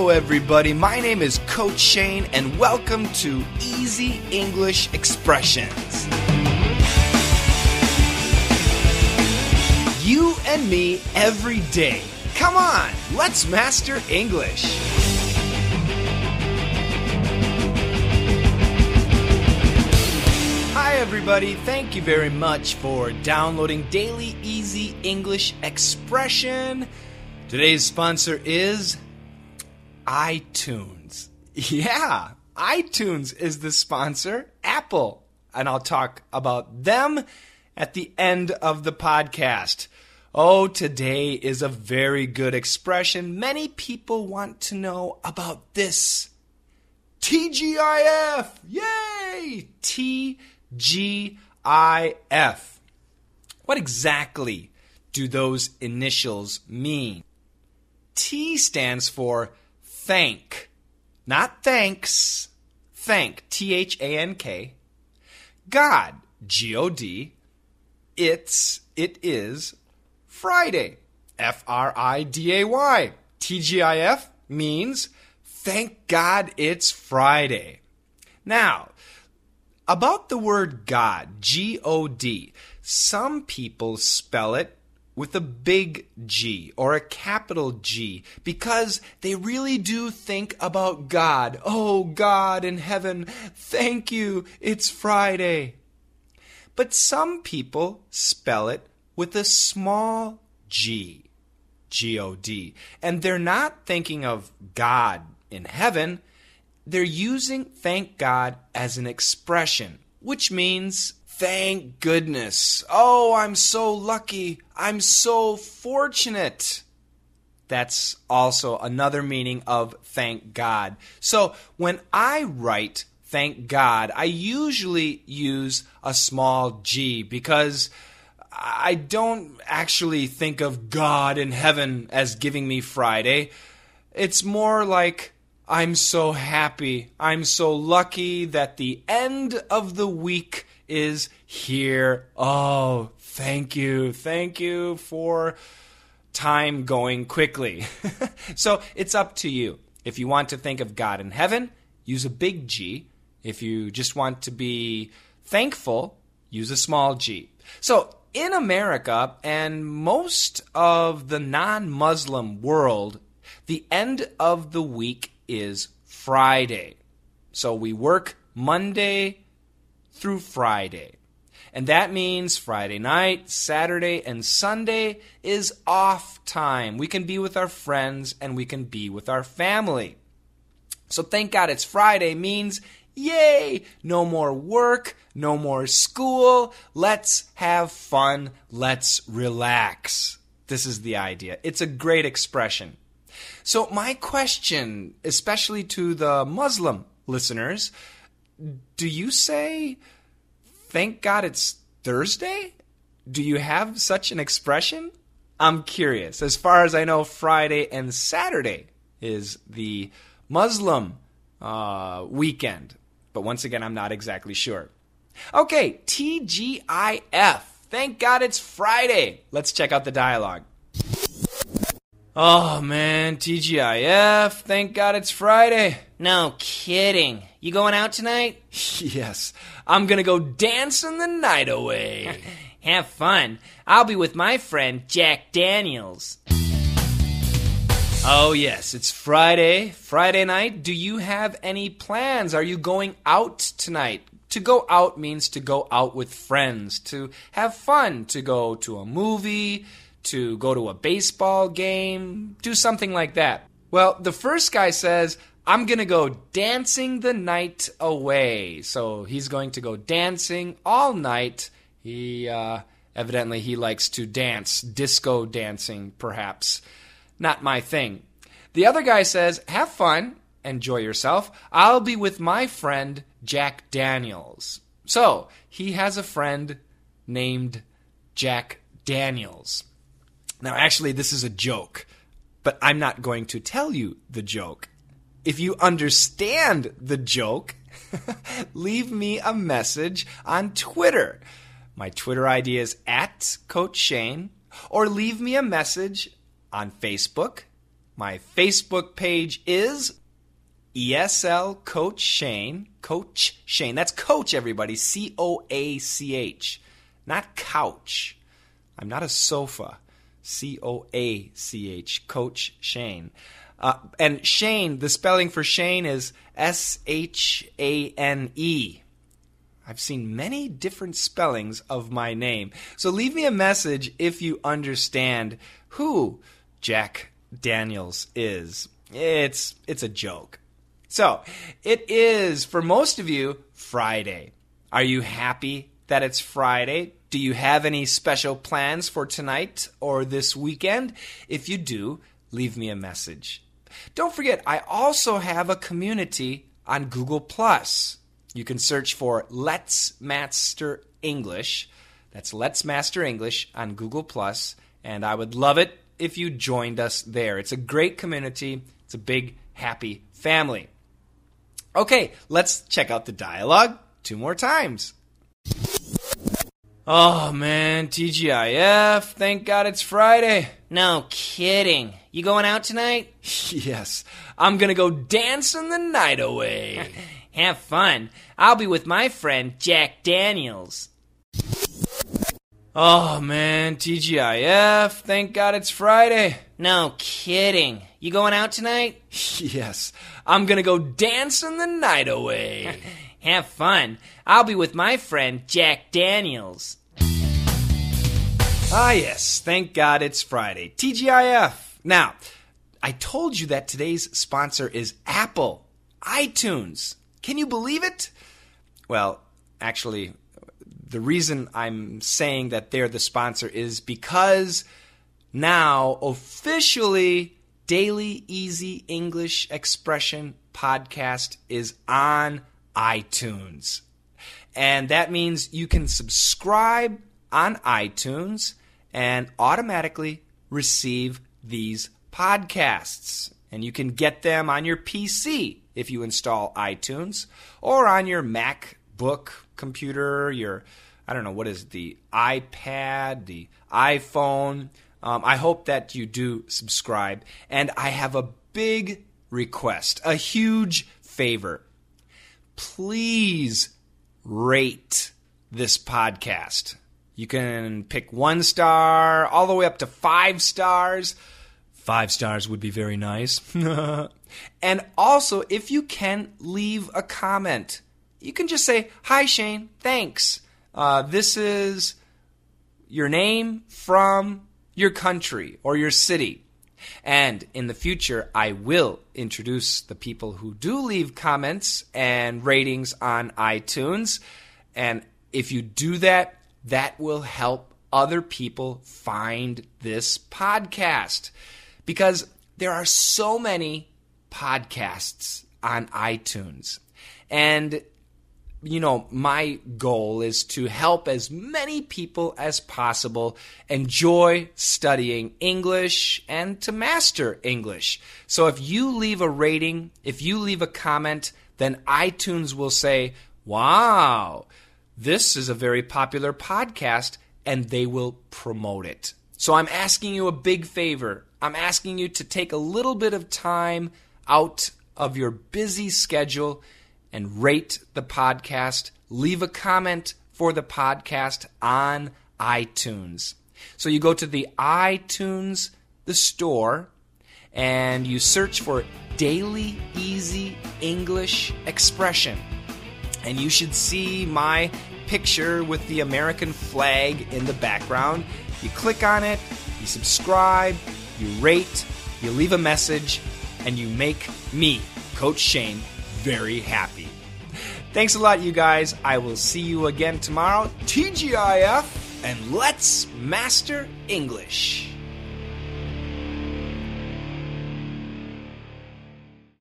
Hello, everybody. My name is Coach Shane, and welcome to Easy English Expressions. You and me every day. Come on, let's master English. Hi, everybody. Thank you very much for downloading Daily Easy English Expression. Today's sponsor is iTunes. Yeah, iTunes is the sponsor, Apple. And I'll talk about them at the end of the podcast. Oh, today is a very good expression. Many people want to know about this. TGIF! Yay! TGIF. What exactly do those initials mean? T stands for thank, not thanks. Thank, T H A N K. God, G O D. It's, it is Friday, F R I D A Y. T G I F means thank God it's Friday. Now, about the word God, G O D, some people spell it with a big G or a capital G because they really do think about God. Oh, God in heaven, thank you, it's Friday. But some people spell it with a small g, G O D, and they're not thinking of God in heaven. They're using thank God as an expression, which means Thank goodness. Oh, I'm so lucky. I'm so fortunate. That's also another meaning of thank God. So when I write thank God, I usually use a small g because I don't actually think of God in heaven as giving me Friday. It's more like I'm so happy. I'm so lucky that the end of the week is here. Oh, thank you. Thank you for time going quickly. so it's up to you. If you want to think of God in heaven, use a big G. If you just want to be thankful, use a small g. So in America and most of the non Muslim world, the end of the week is Friday. So we work Monday through Friday. And that means Friday night, Saturday, and Sunday is off time. We can be with our friends and we can be with our family. So thank God it's Friday means yay, no more work, no more school. Let's have fun. Let's relax. This is the idea. It's a great expression. So, my question, especially to the Muslim listeners, do you say, thank God it's Thursday? Do you have such an expression? I'm curious. As far as I know, Friday and Saturday is the Muslim uh, weekend. But once again, I'm not exactly sure. Okay, TGIF. Thank God it's Friday. Let's check out the dialogue. Oh man, TGIF. Thank God it's Friday. No kidding. You going out tonight? Yes, I'm gonna go dancing the night away. Have fun. I'll be with my friend Jack Daniels. oh, yes, it's Friday. Friday night. Do you have any plans? Are you going out tonight? To go out means to go out with friends, to have fun, to go to a movie, to go to a baseball game, do something like that. Well, the first guy says, I'm going to go dancing the night away. So he's going to go dancing all night. He, uh, evidently, he likes to dance, disco dancing, perhaps. Not my thing. The other guy says, Have fun, enjoy yourself. I'll be with my friend Jack Daniels. So he has a friend named Jack Daniels. Now, actually, this is a joke, but I'm not going to tell you the joke. If you understand the joke, leave me a message on Twitter. My Twitter ID is at Coach Shane, or leave me a message on Facebook. My Facebook page is ESL Coach Shane. Coach Shane. That's Coach, everybody. C O A C H. Not couch. I'm not a sofa. C O A C H. Coach Shane. Uh, and Shane, the spelling for Shane is S H A N E. I've seen many different spellings of my name. So leave me a message if you understand who Jack Daniels is. It's it's a joke. So, it is for most of you Friday. Are you happy that it's Friday? Do you have any special plans for tonight or this weekend? If you do, leave me a message. Don't forget, I also have a community on Google. You can search for Let's Master English. That's Let's Master English on Google Plus, and I would love it if you joined us there. It's a great community. It's a big happy family. Okay, let's check out the dialogue two more times. Oh man, TGIF, thank God it's Friday. No kidding. You going out tonight? Yes, I'm gonna go dancing the night away. Have fun. I'll be with my friend Jack Daniels. Oh man, TGIF, thank God it's Friday. No kidding. You going out tonight? Yes, I'm gonna go dancing the night away. Have fun. I'll be with my friend Jack Daniels. Ah, yes, thank God it's Friday. TGIF. Now, I told you that today's sponsor is Apple, iTunes. Can you believe it? Well, actually, the reason I'm saying that they're the sponsor is because now officially Daily Easy English Expression podcast is on iTunes. And that means you can subscribe on iTunes and automatically receive these podcasts. And you can get them on your PC if you install iTunes or on your MacBook computer, your, I don't know, what is it, the iPad, the iPhone. Um, I hope that you do subscribe. And I have a big request, a huge favor. Please rate this podcast. You can pick one star all the way up to five stars. Five stars would be very nice. and also, if you can, leave a comment. You can just say, Hi, Shane, thanks. Uh, this is your name from your country or your city. And in the future, I will introduce the people who do leave comments and ratings on iTunes. And if you do that, that will help other people find this podcast. Because there are so many podcasts on iTunes. And you know, my goal is to help as many people as possible enjoy studying English and to master English. So if you leave a rating, if you leave a comment, then iTunes will say, wow, this is a very popular podcast, and they will promote it. So I'm asking you a big favor. I'm asking you to take a little bit of time out of your busy schedule and rate the podcast. Leave a comment for the podcast on iTunes. So you go to the iTunes, the store, and you search for Daily Easy English Expression. And you should see my picture with the American flag in the background. You click on it, you subscribe, you rate, you leave a message, and you make me, Coach Shane, very happy. Thanks a lot, you guys. I will see you again tomorrow. TGIF, and let's master English.